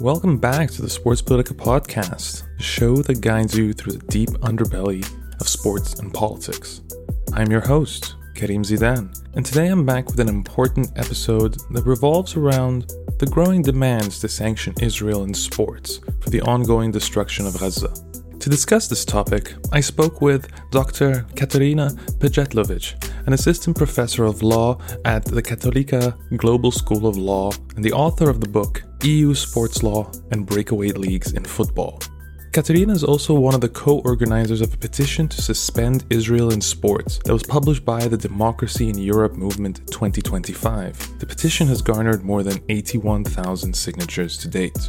Welcome back to the Sports Politika podcast, the show that guides you through the deep underbelly of sports and politics. I'm your host, Karim Zidan, and today I'm back with an important episode that revolves around the growing demands to sanction Israel in sports for the ongoing destruction of Gaza. To discuss this topic, I spoke with Dr. Katarina Pijetlovic, an assistant professor of law at the Catolica Global School of Law and the author of the book EU Sports Law and Breakaway Leagues in Football. Katarina is also one of the co organizers of a petition to suspend Israel in sports that was published by the Democracy in Europe Movement 2025. The petition has garnered more than 81,000 signatures to date.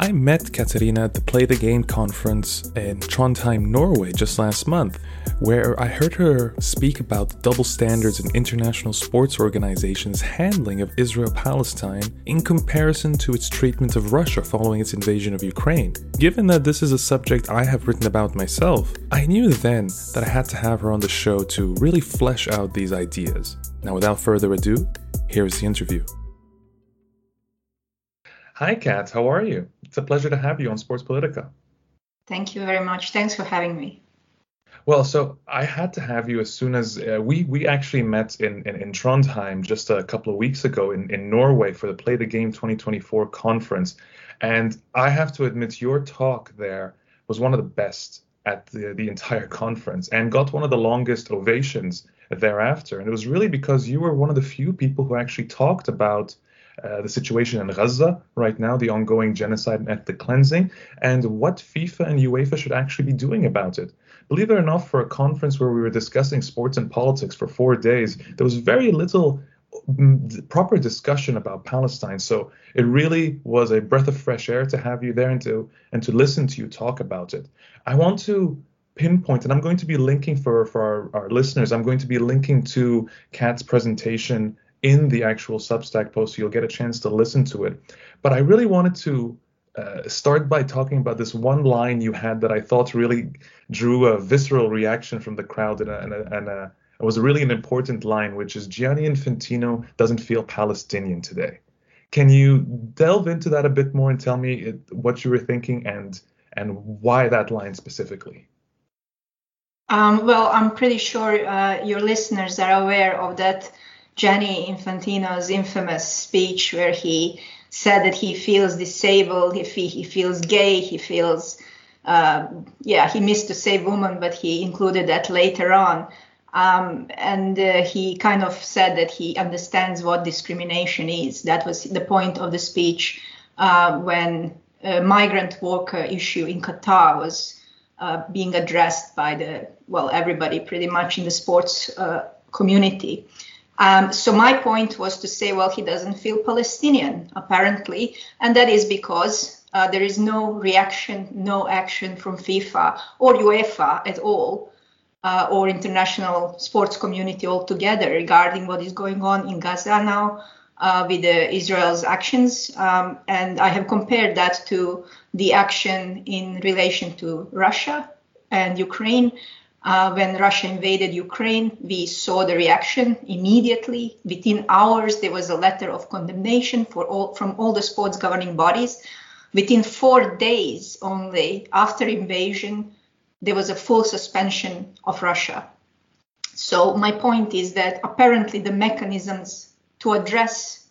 I met Katarina at the Play the Game conference in Trondheim, Norway just last month, where I heard her speak about the double standards in international sports organizations' handling of Israel Palestine in comparison to its treatment of Russia following its invasion of Ukraine. Given that this is a subject I have written about myself, I knew then that I had to have her on the show to really flesh out these ideas. Now, without further ado, here's the interview. Hi, Kat. How are you? It's a pleasure to have you on Sports Politika. Thank you very much. Thanks for having me. Well, so I had to have you as soon as uh, we we actually met in, in, in Trondheim just a couple of weeks ago in, in Norway for the Play the Game 2024 conference, and I have to admit your talk there was one of the best at the the entire conference and got one of the longest ovations thereafter, and it was really because you were one of the few people who actually talked about uh, the situation in Gaza right now, the ongoing genocide and ethnic cleansing, and what FIFA and UEFA should actually be doing about it. Believe it or not, for a conference where we were discussing sports and politics for four days, there was very little mm, proper discussion about Palestine. So it really was a breath of fresh air to have you there and to and to listen to you talk about it. I want to pinpoint, and I'm going to be linking for for our, our listeners. I'm going to be linking to Kat's presentation in the actual Substack post, so you'll get a chance to listen to it. But I really wanted to uh, start by talking about this one line you had that I thought really drew a visceral reaction from the crowd, and, a, and, a, and a, it was really an important line, which is Gianni Infantino doesn't feel Palestinian today. Can you delve into that a bit more and tell me it, what you were thinking and and why that line specifically? Um, well, I'm pretty sure uh, your listeners are aware of that Gianni Infantino's infamous speech where he said that he feels disabled, he, he feels gay, he feels, uh, yeah, he missed to say woman, but he included that later on. Um, and uh, he kind of said that he understands what discrimination is. That was the point of the speech uh, when a migrant worker issue in Qatar was uh, being addressed by the well everybody pretty much in the sports uh, community. Um, so my point was to say, well, he doesn't feel Palestinian, apparently, and that is because uh, there is no reaction, no action from FIFA or UEFA at all, uh, or international sports community altogether regarding what is going on in Gaza now uh, with Israel's actions. Um, and I have compared that to the action in relation to Russia and Ukraine, uh, when Russia invaded Ukraine, we saw the reaction immediately. Within hours, there was a letter of condemnation all, from all the sports governing bodies. Within four days only after invasion, there was a full suspension of Russia. So my point is that apparently the mechanisms to address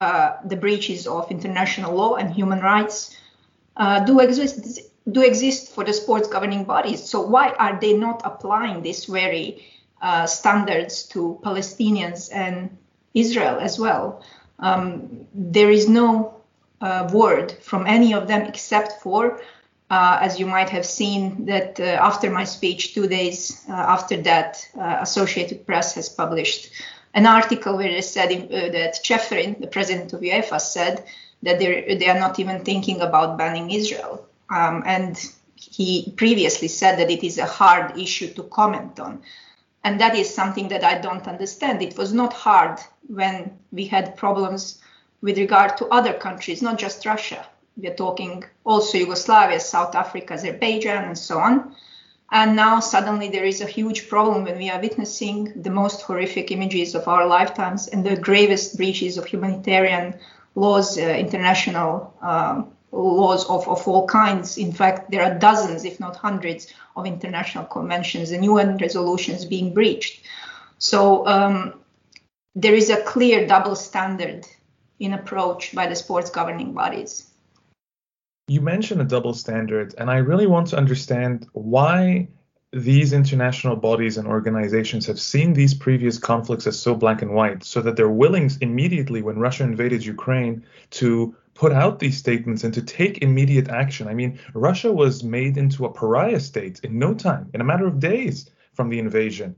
uh, the breaches of international law and human rights uh, do exist do exist for the sports governing bodies. So why are they not applying these very uh, standards to Palestinians and Israel as well? Um, there is no uh, word from any of them except for, uh, as you might have seen, that uh, after my speech, two days uh, after that, uh, Associated Press has published an article where they said that Ceferin, the president of UEFA, said that they are not even thinking about banning Israel. Um, and he previously said that it is a hard issue to comment on. And that is something that I don't understand. It was not hard when we had problems with regard to other countries, not just Russia. We're talking also Yugoslavia, South Africa, Azerbaijan, and so on. And now suddenly there is a huge problem when we are witnessing the most horrific images of our lifetimes and the gravest breaches of humanitarian laws, uh, international um, laws of, of all kinds. In fact, there are dozens, if not hundreds, of international conventions and UN resolutions being breached. So um, there is a clear double standard in approach by the sports governing bodies. You mentioned a double standard, and I really want to understand why these international bodies and organizations have seen these previous conflicts as so black and white, so that they're willing immediately, when Russia invaded Ukraine, to put out these statements and to take immediate action. I mean, Russia was made into a pariah state in no time, in a matter of days from the invasion.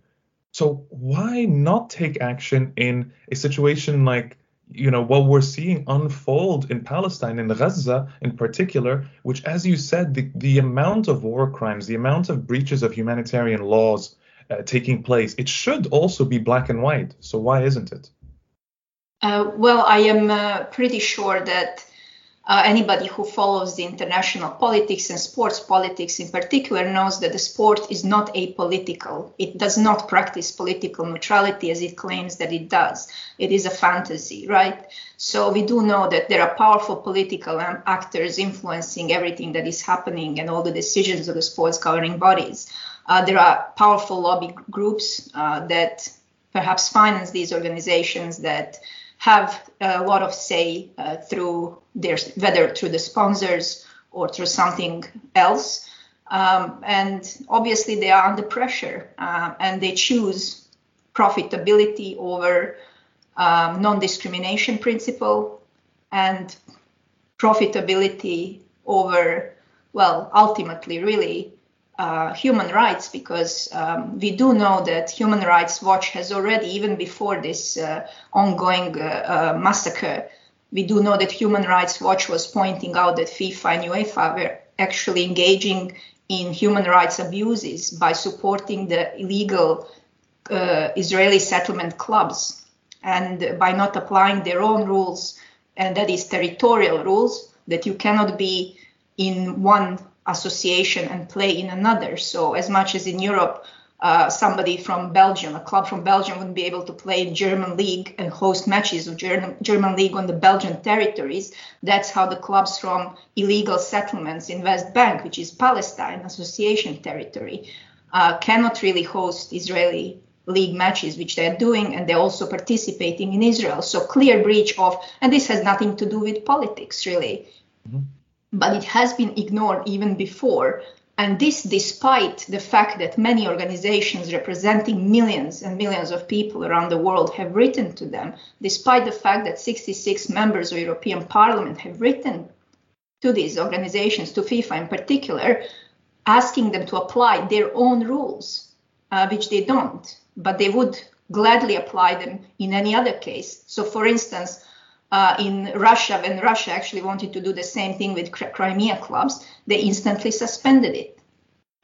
So why not take action in a situation like you know what we're seeing unfold in Palestine in Gaza in particular, which, as you said, the, the amount of war crimes, the amount of breaches of humanitarian laws uh, taking place, it should also be black and white. So why isn't it? Uh, well, I am uh, pretty sure that uh, anybody who follows the international politics and sports politics in particular knows that the sport is not apolitical. It does not practice political neutrality as it claims that it does. It is a fantasy, right? So we do know that there are powerful political actors influencing everything that is happening and all the decisions of the sports governing bodies. Uh, there are powerful lobby groups uh, that perhaps finance these organizations that have a lot of say uh, through their whether through the sponsors or through something else. Um, and obviously they are under pressure uh, and they choose profitability over um, non-discrimination principle and profitability over well ultimately really uh, human rights because um, we do know that Human Rights Watch has already, even before this uh, ongoing uh, uh, massacre, we do know that Human Rights Watch was pointing out that FIFA and UEFA were actually engaging in human rights abuses by supporting the illegal uh, Israeli settlement clubs and by not applying their own rules, and that is territorial rules, that you cannot be in one association and play in another. So as much as in Europe, uh, somebody from Belgium, a club from Belgium, wouldn't be able to play in German league and host matches of German, German league on the Belgian territories. That's how the clubs from illegal settlements in West Bank, which is Palestine association territory, uh, cannot really host Israeli league matches, which they're doing, and they're also participating in Israel. So clear breach of, and this has nothing to do with politics, really. Mm-hmm but it has been ignored even before. And this despite the fact that many organizations representing millions and millions of people around the world have written to them, despite the fact that 66 members of European Parliament have written to these organizations, to FIFA in particular, asking them to apply their own rules, uh, which they don't, but they would gladly apply them in any other case. So, for instance, uh, in Russia, when Russia actually wanted to do the same thing with Crimea clubs, they instantly suspended it.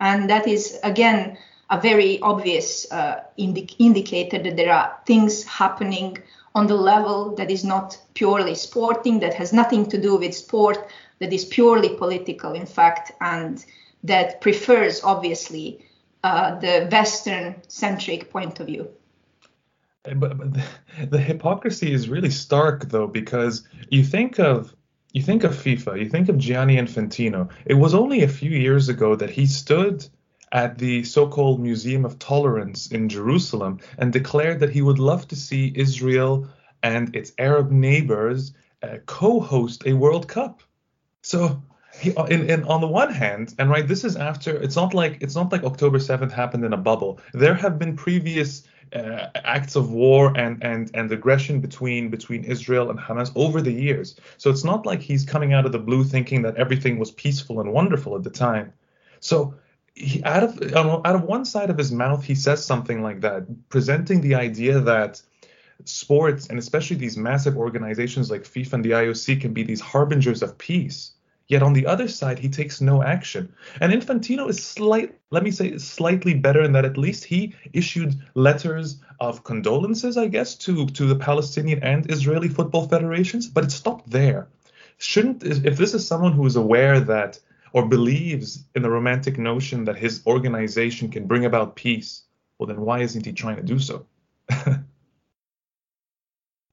And that is, again, a very obvious uh, indi- indicator that there are things happening on the level that is not purely sporting, that has nothing to do with sport, that is purely political, in fact, and that prefers, obviously, uh, the Western centric point of view. But, the, the hypocrisy is really stark though because you think of you think of FIFA, you think of Gianni Infantino. It was only a few years ago that he stood at the so-called Museum of Tolerance in Jerusalem and declared that he would love to see Israel and its Arab neighbors uh, co-host a World Cup. So he, in, in, on the one hand, and right, this is after. It's not like it's not like October 7th happened in a bubble. There have been previous uh, acts of war and, and, and aggression between between Israel and Hamas over the years. So it's not like he's coming out of the blue thinking that everything was peaceful and wonderful at the time. So he, out of out of one side of his mouth, he says something like that, presenting the idea that sports and especially these massive organizations like FIFA and the IOC can be these harbingers of peace. Yet on the other side, he takes no action. And Infantino is slight, let me say, slightly better in that at least he issued letters of condolences, I guess, to to the Palestinian and Israeli football federations, but it stopped there. Shouldn't if this is someone who is aware that or believes in the romantic notion that his organization can bring about peace, well then why isn't he trying to do so?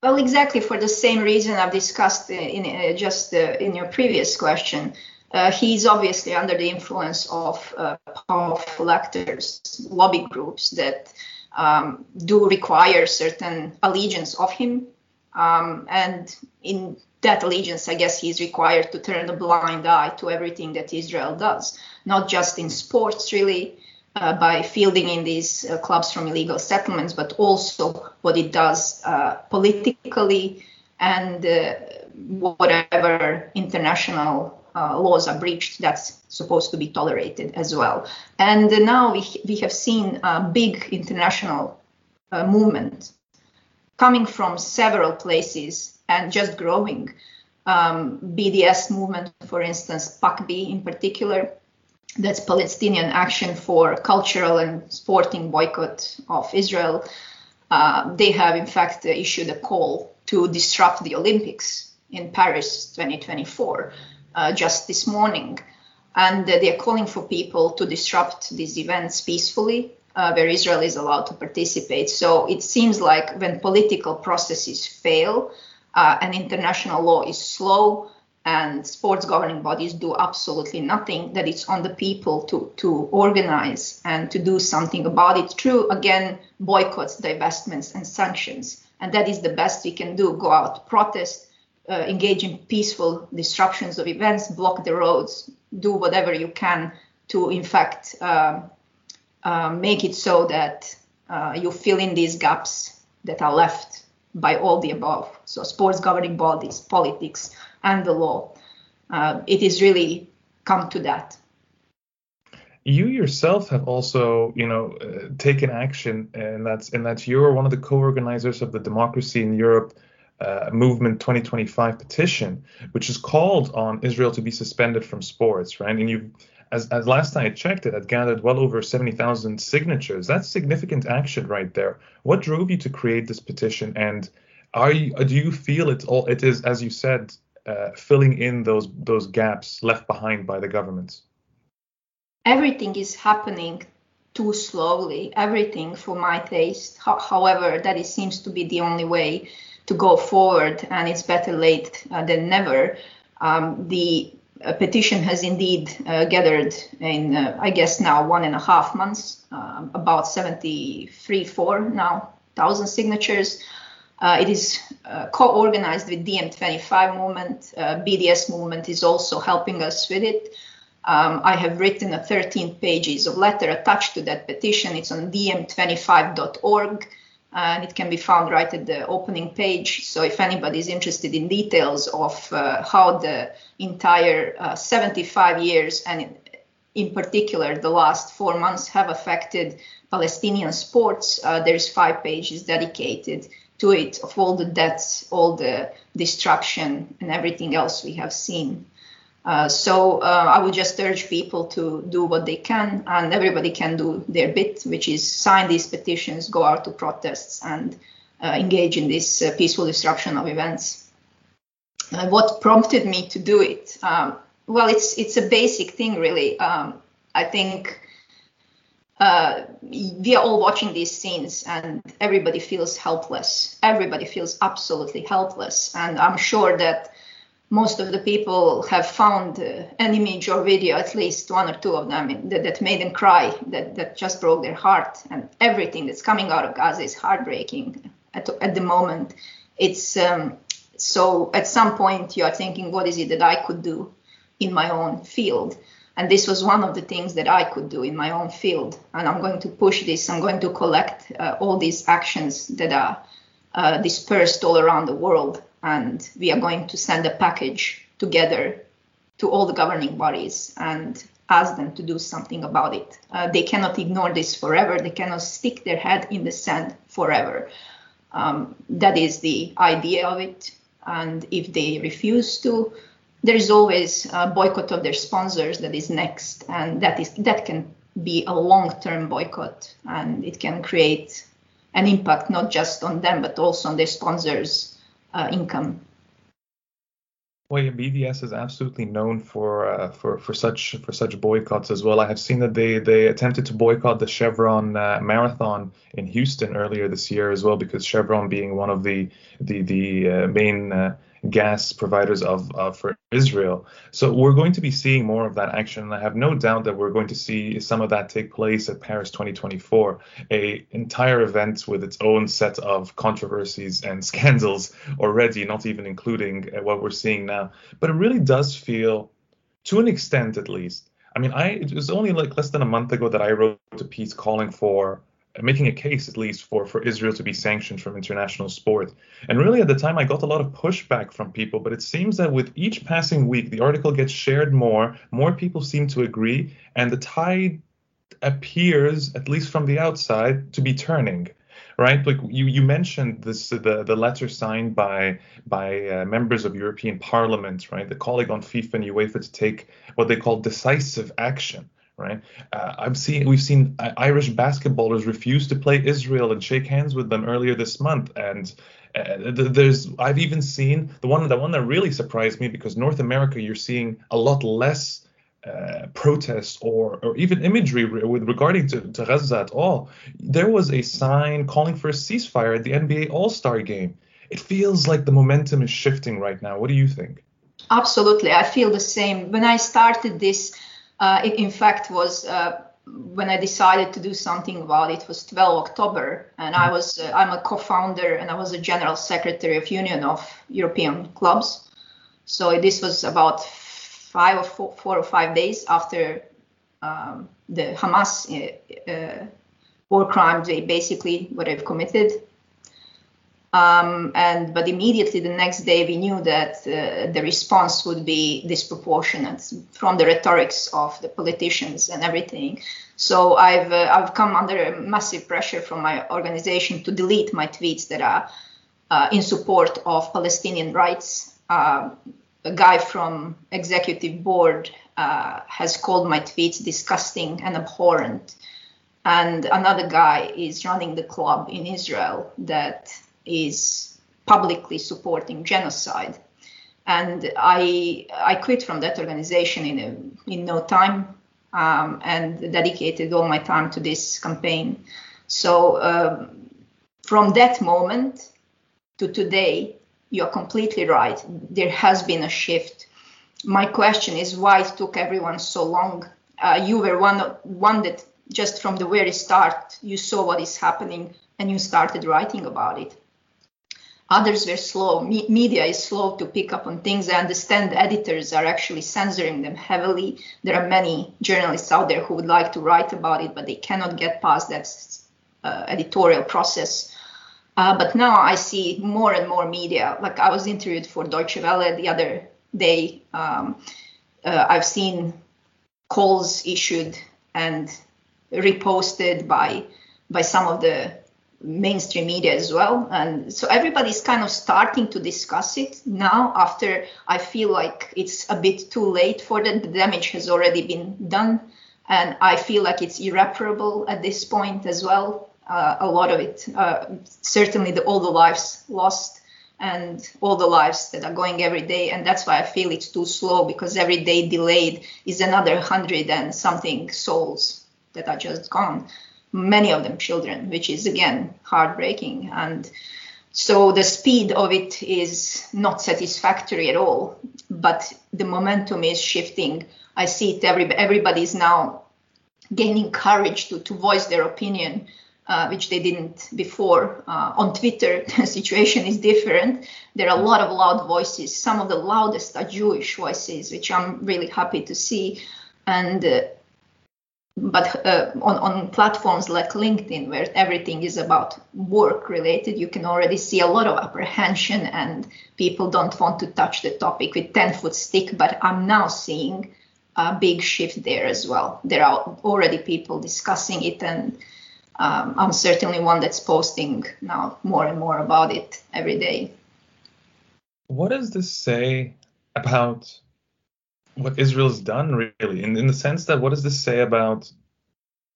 Well, exactly for the same reason I've discussed in, uh, just uh, in your previous question. Uh, he's obviously under the influence of uh, powerful actors, lobby groups that um, do require certain allegiance of him. Um, and in that allegiance, I guess he's required to turn a blind eye to everything that Israel does, not just in sports, really, uh, by fielding in these uh, clubs from illegal settlements, but also what it does uh, politically and uh, whatever international uh, laws are breached, that's supposed to be tolerated as well. And now we, we have seen a big international uh, movement coming from several places and just growing. Um, BDS movement, for instance, PACB in particular, that's Palestinian Action for Cultural and Sporting Boycott of Israel. Uh, they have, in fact, issued a call to disrupt the Olympics in Paris 2024 uh, just this morning. And uh, they're calling for people to disrupt these events peacefully, uh, where Israel is allowed to participate. So it seems like when political processes fail uh, and international law is slow, and sports governing bodies do absolutely nothing that it's on the people to to organize and to do something about it. Through again boycotts divestments and sanctions. And that is the best we can do. Go out protest uh, engage in peaceful disruptions of events block the roads do whatever you can to in fact um, uh, make it so that uh, you fill in these gaps that are left by all the above. So sports governing bodies politics and the law. Uh, it is really come to that. You yourself have also, you know, uh, taken action, and that's and that's you're one of the co-organizers of the Democracy in Europe uh, Movement 2025 petition, which is called on Israel to be suspended from sports, right? And you, as, as last time I checked, it had gathered well over 70,000 signatures. That's significant action right there. What drove you to create this petition, and are you, do you feel it all? It is, as you said, uh, filling in those those gaps left behind by the governments? Everything is happening too slowly. Everything, for my taste. Ho- however, that it seems to be the only way to go forward, and it's better late uh, than never. Um, the uh, petition has indeed uh, gathered in, uh, I guess, now one and a half months, um, about 73, four now thousand signatures. Uh, it is uh, co-organized with DiEM25 movement. Uh, BDS movement is also helping us with it. Um, I have written a 13 pages of letter attached to that petition. It's on diem25.org and it can be found right at the opening page. So if anybody is interested in details of uh, how the entire uh, 75 years and in, in, particular the last four months have affected Palestinian sports, uh, there's five pages dedicated to it of all the deaths, all the destruction, and everything else we have seen. Uh, so uh, I would just urge people to do what they can, and everybody can do their bit, which is sign these petitions, go out to protests, and uh, engage in this uh, peaceful disruption of events. Uh, what prompted me to do it? Um, well, it's it's a basic thing, really. Um, I think uh, we are all watching these scenes and everybody feels helpless. Everybody feels absolutely helpless. And I'm sure that most of the people have found uh, an image or video, at least one or two of them, that, that made them cry, that, that just broke their heart. And everything that's coming out of Gaza is heartbreaking at, at the moment. It's um, so at some point you are thinking, what is it that I could do in my own field? And this was one of the things that I could do in my own field. And I'm going to push this. I'm going to collect uh, all these actions that are uh, dispersed all around the world. And we are going to send a package together to all the governing bodies and ask them to do something about it. Uh, they cannot ignore this forever. They cannot stick their head in the sand forever. Um, that is the idea of it. And if they refuse to, there is always a boycott of their sponsors that is next, and that is that can be a long-term boycott, and it can create an impact not just on them but also on their sponsors' uh, income. Well, yeah, BDS is absolutely known for uh, for for such for such boycotts as well. I have seen that they they attempted to boycott the Chevron uh, marathon in Houston earlier this year as well, because Chevron being one of the the the uh, main uh, gas providers of uh, for Israel. So we're going to be seeing more of that action, and I have no doubt that we're going to see some of that take place at Paris 2024, a entire event with its own set of controversies and scandals already, not even including uh, what we're seeing now. But it really does feel, to an extent at least. I mean, I it was only like less than a month ago that I wrote a piece calling for making a case at least for for Israel to be sanctioned from international sport. And really at the time I got a lot of pushback from people, but it seems that with each passing week the article gets shared more, more people seem to agree and the tide appears at least from the outside to be turning right? Like you, you mentioned this the the letter signed by by uh, members of European Parliament, right? The calling on FIFA and UEFA to take what they call decisive action, right? Uh, I've seen we've seen uh, Irish basketballers refuse to play Israel and shake hands with them earlier this month, and uh, there's I've even seen the one the one that really surprised me because North America you're seeing a lot less. Uh, protests or or even imagery with regarding to, to Gaza at all. There was a sign calling for a ceasefire at the NBA All-Star game. It feels like the momentum is shifting right now. What do you think? Absolutely, I feel the same. When I started this uh, it in fact was uh, when I decided to do something about it was 12 October, and I was uh, I'm a co-founder and I was a general secretary of Union of European Clubs. So this was about five or four, four or five days after um, the Hamas uh, uh, war crimes they basically what they've committed um, and but immediately the next day we knew that uh, the response would be disproportionate from the rhetorics of the politicians and everything. So I've uh, I've come under massive pressure from my organization to delete my tweets that are uh, in support of Palestinian rights. Uh, a guy from executive board uh, has called my tweets disgusting and abhorrent and another guy is running the club in Israel that is publicly supporting genocide. And I I quit from that organization in a, in no time um, and dedicated all my time to this campaign. So um, from that moment to today, you're completely right. There has been a shift. My question is why it took everyone so long. Uh, you were one one that just from the very start you saw what is happening and you started writing about it. Others were slow. Me- media is slow to pick up on things. I understand editors are actually censoring them heavily. There are many journalists out there who would like to write about it, but they cannot get past that uh, editorial process. Uh, but now I see more and more media. Like I was interviewed for Deutsche Welle the other day. Um, uh, I've seen calls issued and reposted by by some of the mainstream media as well. And so everybody's kind of starting to discuss it now after I feel like it's a bit too late for that. The damage has already been done. And I feel like it's irreparable at this point as well. Uh, a lot of it, uh, certainly the, all the lives lost and all the lives that are going every day. And that's why I feel it's too slow because every day delayed is another hundred and something souls that are just gone many of them children, which is again heartbreaking. And so the speed of it is not satisfactory at all, but the momentum is shifting. I see it, every, everybody's now gaining courage to, to voice their opinion. Uh, which they didn't before. Uh, on Twitter, the situation is different. There are a lot of loud voices. Some of the loudest are Jewish voices, which I'm really happy to see. And uh, but uh, on, on platforms like LinkedIn, where everything is about work related, you can already see a lot of apprehension and people don't want to touch the topic with 10 foot stick. But I'm now seeing a big shift there as well. There are already people discussing it, and um, I'm certainly one that's posting now more and more about it every day. What does this say about what Israel's done really in, in the sense that what does this say about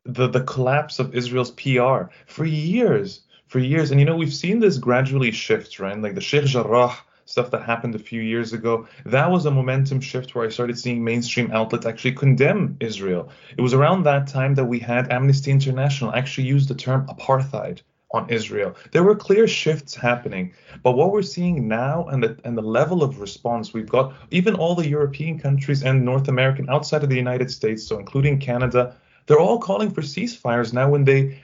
the the collapse of Israel's PR for years for years and you know we've seen this gradually shift right like the Sheikh Jarrah stuff that happened a few years ago. That was a momentum shift where I started seeing mainstream outlets actually condemn Israel. It was around that time that we had Amnesty International actually use the term apartheid on Israel. There were clear shifts happening, but what we're seeing now and the and the level of response we've got, even all the European countries and North American outside of the United States, so including Canada, they're all calling for ceasefires now when they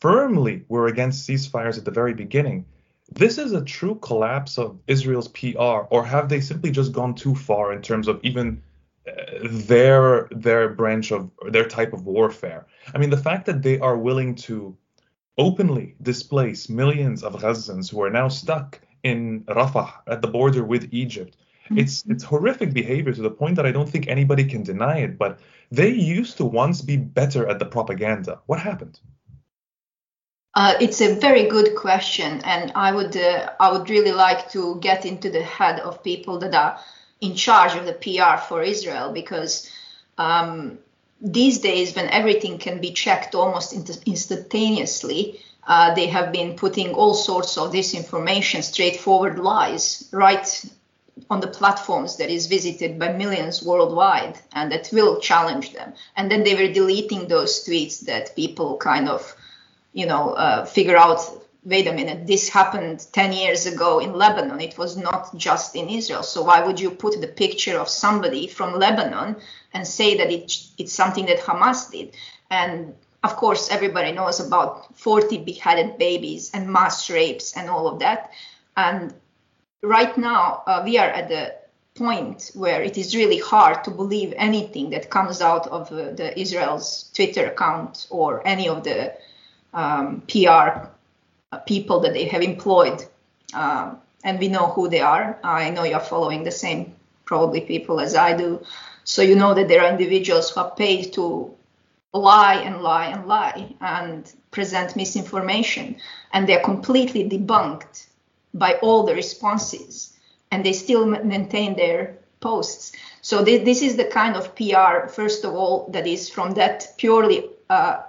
firmly were against ceasefires at the very beginning. This is a true collapse of Israel's PR, or have they simply just gone too far in terms of even uh, their their branch of their type of warfare? I mean, the fact that they are willing to openly displace millions of Gazans who are now stuck in Rafah at the border with Egypt. Mm-hmm. It's it's horrific behavior to the point that I don't think anybody can deny it. But they used to once be better at the propaganda. What happened? Uh, it's a very good question, and I would uh, I would really like to get into the head of people that are in charge of the PR for Israel because um, these days when everything can be checked almost instantaneously uh, they have been putting all sorts of disinformation straightforward lies right on the platforms that is visited by millions worldwide and that will challenge them. And then they were deleting those tweets that people kind of you know uh, figure out wait a minute, this happened 10 years ago in Lebanon. It was not just in Israel. So why would you put the picture of somebody from Lebanon and say that it, it's something that Hamas did? And of course, everybody knows about 40 beheaded babies and mass rapes and all of that. And right now, uh, we are at the point where it is really hard to believe anything that comes out of uh, the Israel's Twitter account or any of the um, PR people that they have employed, um, and we know who they are. I know you're following the same probably people as I do, so you know that there are individuals who are paid to lie and lie and lie and present misinformation, and they're completely debunked by all the responses, and they still maintain their posts. So th- this is the kind of PR, first of all, that is from that purely uh,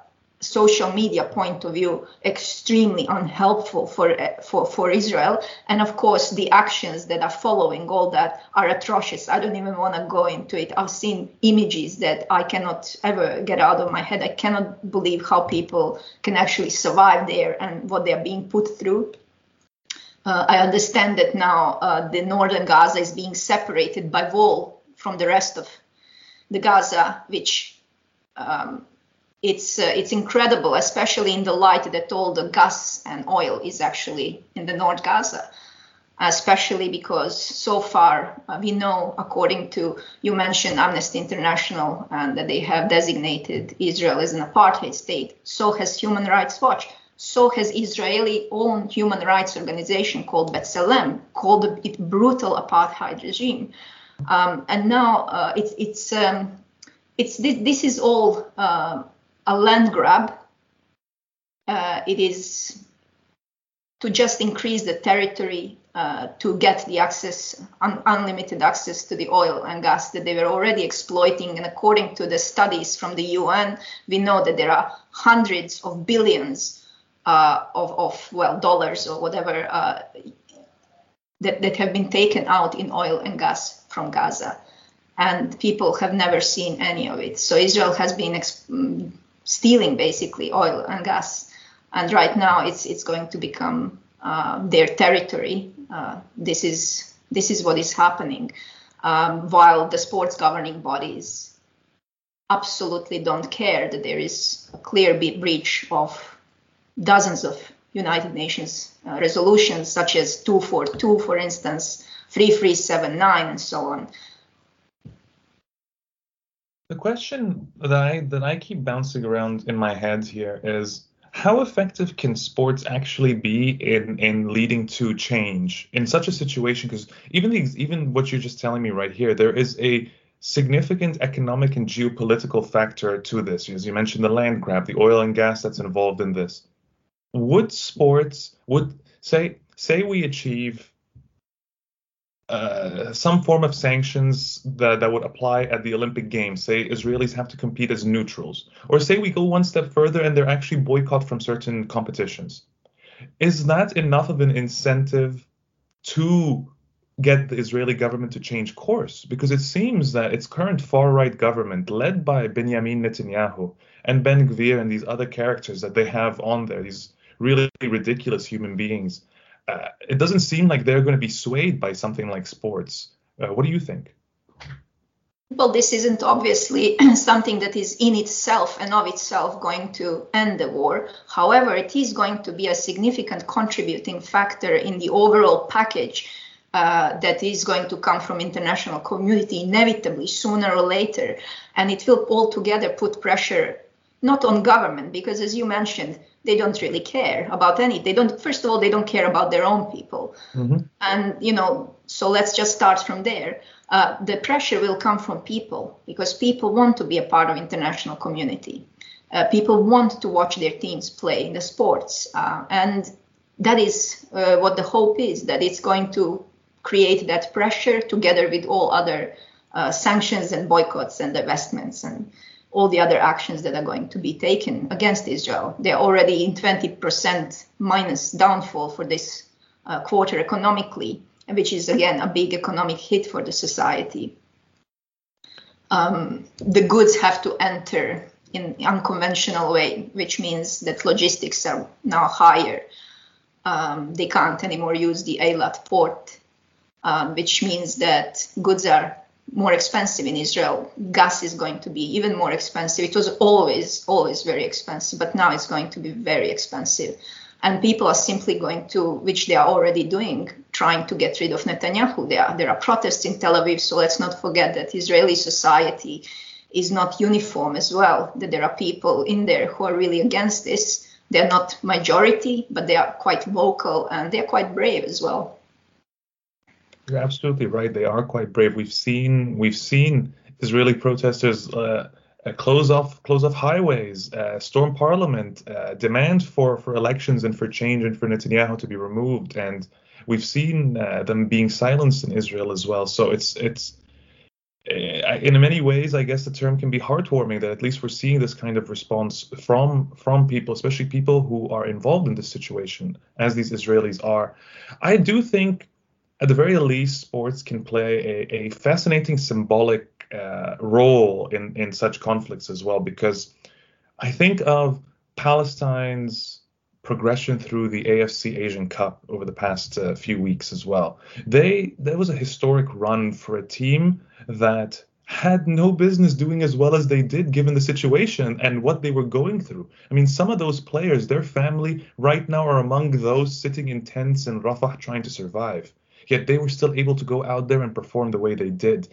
social media point of view extremely unhelpful for for for Israel. And of course the actions that are following all that are atrocious. I don't even want to go into it. I've seen images that I cannot ever get out of my head. I cannot believe how people can actually survive there and what they're being put through. Uh, I understand that now uh, the northern Gaza is being separated by wall from the rest of the Gaza which um, it's uh, it's incredible, especially in the light that all the gas and oil is actually in the North Gaza. Especially because so far uh, we know, according to you mentioned Amnesty International, and that they have designated Israel as an apartheid state. So has Human Rights Watch. So has Israeli-owned human rights organization called B'Tselem, called it brutal apartheid regime. Um, and now uh, it's it's um, it's this, this is all uh, a land grab. Uh, it is to just increase the territory uh, to get the access, un- unlimited access to the oil and gas that they were already exploiting. And according to the studies from the UN, we know that there are hundreds of billions uh, of, of, well, dollars or whatever uh, that, that have been taken out in oil and gas from Gaza. And people have never seen any of it. So Israel has been ex- stealing basically oil and gas. And right now, it's it's going to become uh, their territory. Uh, this is this is what is happening, um, while the sports governing bodies absolutely don't care that there is a clear breach of dozens of United Nations uh, resolutions, such as 242, for instance, 3379, and so on. The question that I that I keep bouncing around in my head here is how effective can sports actually be in in leading to change in such a situation? Because even the, even what you're just telling me right here there is a significant economic and geopolitical factor to this. As you mentioned the land grab the oil and gas that's involved in this. Would sports would say say we achieve uh, some form of sanctions that, that would apply at the Olympic Games. Say Israelis have to compete as neutrals, or say we go one step further and they're actually boycott from certain competitions. Is that enough of an incentive to get the Israeli government to change course because it seems that its current far right government, led by Benjamin Netanyahu and Ben Gvir and these other characters that they have on there, these really ridiculous human beings, uh, it doesn't seem like they're going to be swayed by something like sports. Uh, what do you think? Well, this isn't obviously something that is in itself and of itself going to end the war. However, it is going to be a significant contributing factor in the overall package uh, that is going to come from international community inevitably sooner or later and it will altogether put pressure not on government because as you mentioned they don't really care about any they don't first of all they don't care about their own people. Mm-hmm. and you know so let's just start from there. Uh, the pressure will come from people because people want to be a part of international community. Uh, people want to watch their teams play in the sports. Uh, and that is uh, what the hope is that it's going to create that pressure together with all other uh, sanctions and boycotts and divestments and all the other actions that are going to be taken against Israel. They're already in 20% minus downfall for this uh, quarter economically, which is again a big economic hit for the society. Um, the goods have to enter in unconventional way, which means that logistics are now higher. Um, they can't anymore use the Eilat port um, which means that goods are more expensive in Israel. Gas is going to be even more expensive. It was always, always very expensive, but now it's going to be very expensive. And people are simply going to, which they are already doing, trying to get rid of Netanyahu. There are, there are protests in Tel Aviv, so let's not forget that Israeli society is not uniform as well, that there are people in there who are really against this. They're not majority, but they are quite vocal and they're quite brave as well. You're absolutely right. They are quite brave. We've seen we've seen Israeli protesters uh, uh, close off close off highways, uh, storm parliament, uh, demand for for elections and for change and for Netanyahu to be removed. And we've seen uh, them being silenced in Israel as well. So it's it's uh, in many ways, I guess the term can be heartwarming that at least we're seeing this kind of response from from people, especially people who are involved in this situation, as these Israelis are. I do think at the very least, sports can play a, a fascinating symbolic uh, role in, in such conflicts as well, because I think of Palestine's progression through the AFC Asian Cup over the past uh, few weeks as well. They there was a historic run for a team that had no business doing as well as they did given the situation and what they were going through. I mean, some of those players, their family right now are among those sitting in tents in Rafah trying to survive yet they were still able to go out there and perform the way they did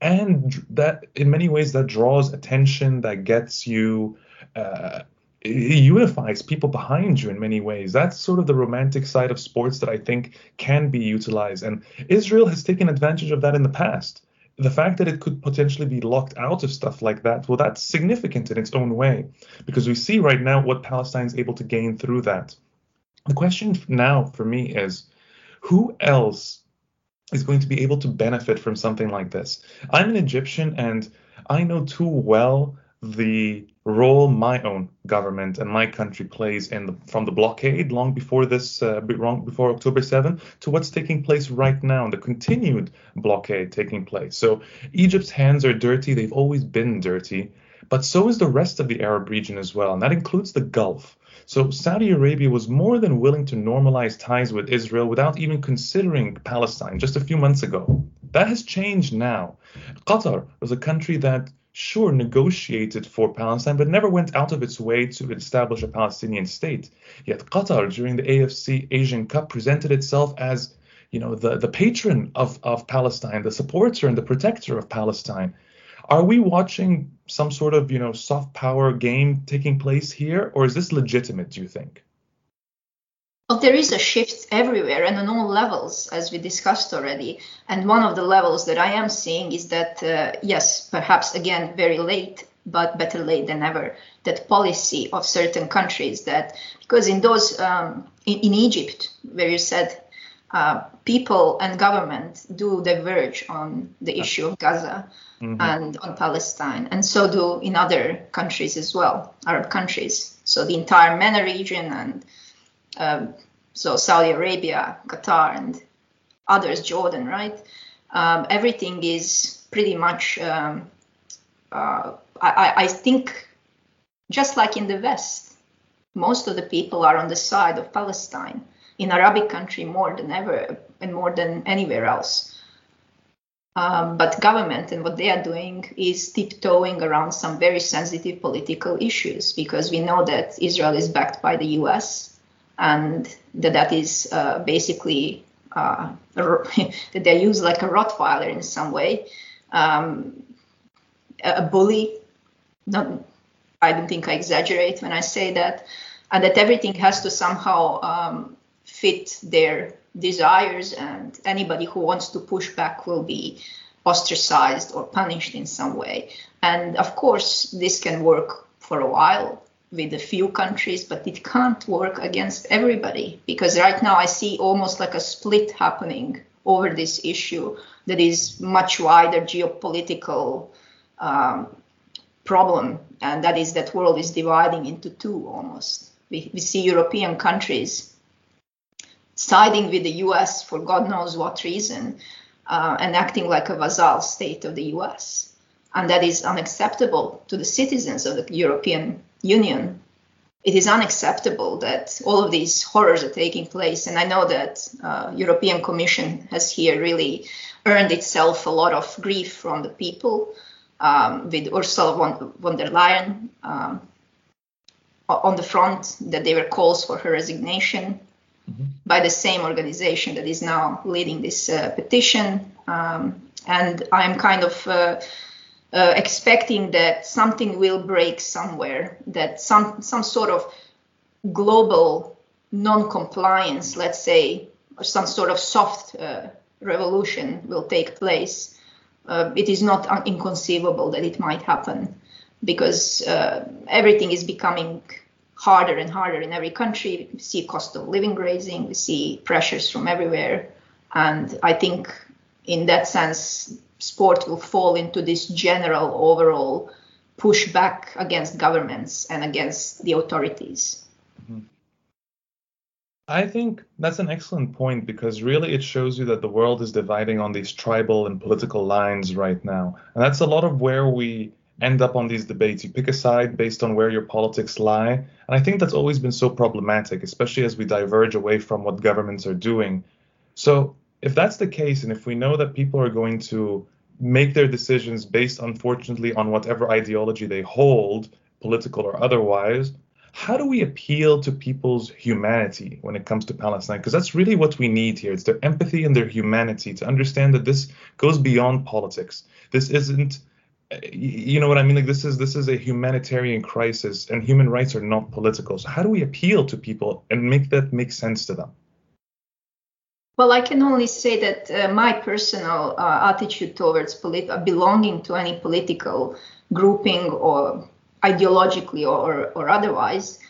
and that in many ways that draws attention that gets you uh, it unifies people behind you in many ways. That's sort of the romantic side of sports that I think can be utilized. And Israel has taken advantage of that in the past. The fact that it could potentially be locked out of stuff like that, well, that's significant in its own way because we see right now what Palestine is able to gain through that. The question now for me is who else is going to be able to benefit from something like this? I'm an Egyptian and I know too well the role my own government and my country plays in the, from the blockade long before this uh, long before October 7 to what's taking place right now the continued blockade taking place. So Egypt's hands are dirty. They've always been dirty but so is the rest of the Arab region as well and that includes the Gulf so Saudi Arabia was more than willing to normalize ties with Israel without even considering Palestine just a few months ago. That has changed now. Qatar was a country that sure negotiated for Palestine, but never went out of its way to establish a Palestinian state. Yet Qatar, during the AFC Asian Cup, presented itself as you know the, the patron of, of Palestine, the supporter and the protector of Palestine. Are we watching some sort of, you know, soft power game taking place here, or is this legitimate? Do you think? Well, there is a shift everywhere and on all levels, as we discussed already. And one of the levels that I am seeing is that, uh, yes, perhaps again, very late, but better late than ever, that policy of certain countries that, because in those, um, in, in Egypt, where you said uh, people and government do diverge on the issue of Gaza mm-hmm. and on Palestine, and so do in other countries as well, Arab countries. So the entire MENA region and um, so Saudi Arabia, Qatar, and others, Jordan, right? Um, everything is pretty much, um, uh, I, I think, just like in the West, most of the people are on the side of Palestine in Arabic country more than ever and more than anywhere else. Um, but government and what they are doing is tiptoeing around some very sensitive political issues because we know that Israel is backed by the U.S. and that that is uh, basically uh, that they're used like a Rottweiler in some way, um, a bully. Not, I don't think I exaggerate when I say that, and that everything has to somehow um, fit their desires, and anybody who wants to push back will be ostracized or punished in some way. And of course, this can work for a while with a few countries, but it can't work against everybody because right now I see almost like a split happening over this issue that is much wider geopolitical um, problem, and that is that world is dividing into two almost. We, we see European countries siding with the US for God knows what reason uh, and acting like a vassal state of the US. And that is unacceptable to the citizens of the European Union. It is unacceptable that all of these horrors are taking place. And I know that uh, European Commission has here really earned itself a lot of grief from the people um, with Ursula von, von der Leyen um, on the front that there were calls for her resignation mm-hmm. by the same organization that is now leading this uh, petition. Um, and I'm kind of uh, uh, expecting that something will break somewhere, that some some sort of global non-compliance, let's say, or some sort of soft uh, revolution will take place. Uh, it is not un- inconceivable that it might happen because uh, everything is becoming harder and harder in every country. We see cost of living raising, we see pressures from everywhere. And I think in that sense, sport will fall into this general overall pushback against governments and against the authorities. Mm-hmm. I think that's an excellent point because really it shows you that the world is dividing on these tribal and political lines right now. And that's a lot of where we end up on these debates. You pick a side based on where your politics lie. And I think that's always been so problematic, especially as we diverge away from what governments are doing. So, if that's the case, and if we know that people are going to make their decisions based, unfortunately, on whatever ideology they hold, political or otherwise, how do we appeal to people's humanity when it comes to Palestine? Because that's really what we need here. It's their empathy and their humanity to understand that this goes beyond politics. This isn't you know what I mean? Like this is this is a humanitarian crisis, and human rights are not political. So how do we appeal to people and make that make sense to them? Well, I can only say that uh, my personal uh, attitude towards polit- uh, belonging to any political grouping or ideologically or, or otherwise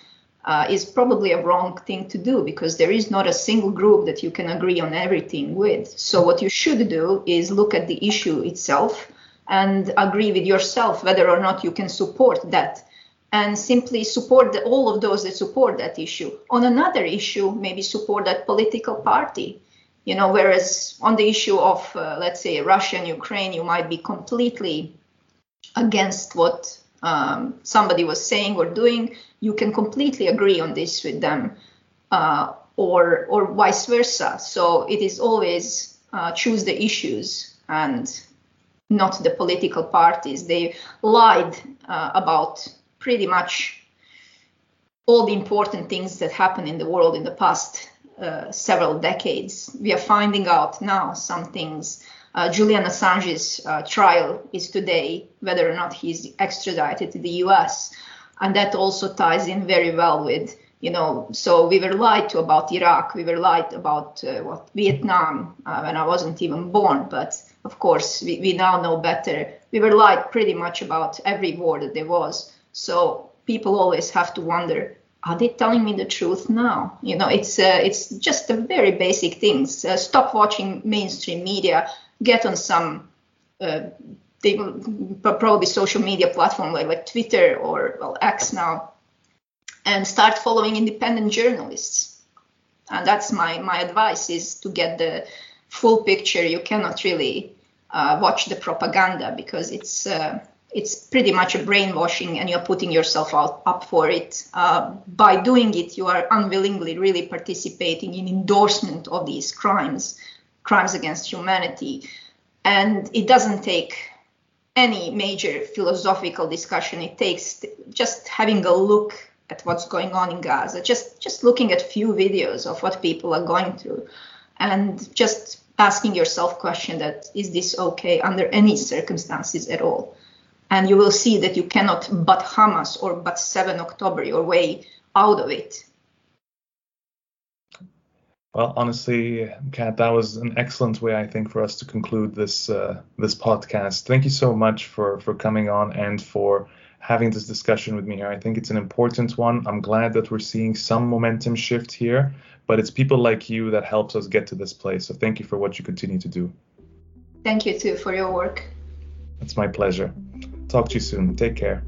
uh, is probably a wrong thing to do because there is not a single group that you can agree on everything with. So, what you should do is look at the issue itself and agree with yourself whether or not you can support that and simply support the, all of those that support that issue. On another issue, maybe support that political party. You know, whereas on the issue of, uh, let's say, Russia and Ukraine, you might be completely against what um, somebody was saying or doing. You can completely agree on this with them, uh, or or vice versa. So it is always uh, choose the issues and not the political parties. They lied uh, about pretty much all the important things that happened in the world in the past uh, several decades. We are finding out now some things. Uh, Julian Assange's uh, trial is today, whether or not he's extradited to the US. And that also ties in very well with, you know, so we were lied to about Iraq, we were lied about uh, what Vietnam uh, when I wasn't even born, but of course, we, we now know better. We were lied pretty much about every war that there was. So people always have to wonder, are they telling me the truth now? You know, it's uh, it's just a very basic things. Uh, stop watching mainstream media. Get on some uh, they, probably social media platform like, like Twitter or well X now, and start following independent journalists. And that's my my advice is to get the full picture, you cannot really uh, watch the propaganda because it's uh, it's pretty much a brainwashing and you're putting yourself out, up for it. Uh, by doing it, you are unwillingly really participating in endorsement of these crimes, crimes against humanity. And it doesn't take any major philosophical discussion. It takes just having a look at what's going on in Gaza, just just looking at few videos of what people are going through, and just asking yourself question that is this okay under any circumstances at all and you will see that you cannot but Hamas or but 7 October your way out of it. Well, honestly, Kat, that was an excellent way, I think, for us to conclude this uh, this podcast. Thank you so much for for coming on and for having this discussion with me here. I think it's an important one. I'm glad that we're seeing some momentum shift here, but it's people like you that helps us get to this place. So thank you for what you continue to do. Thank you too for your work. It's my pleasure. Talk to you soon. Take care.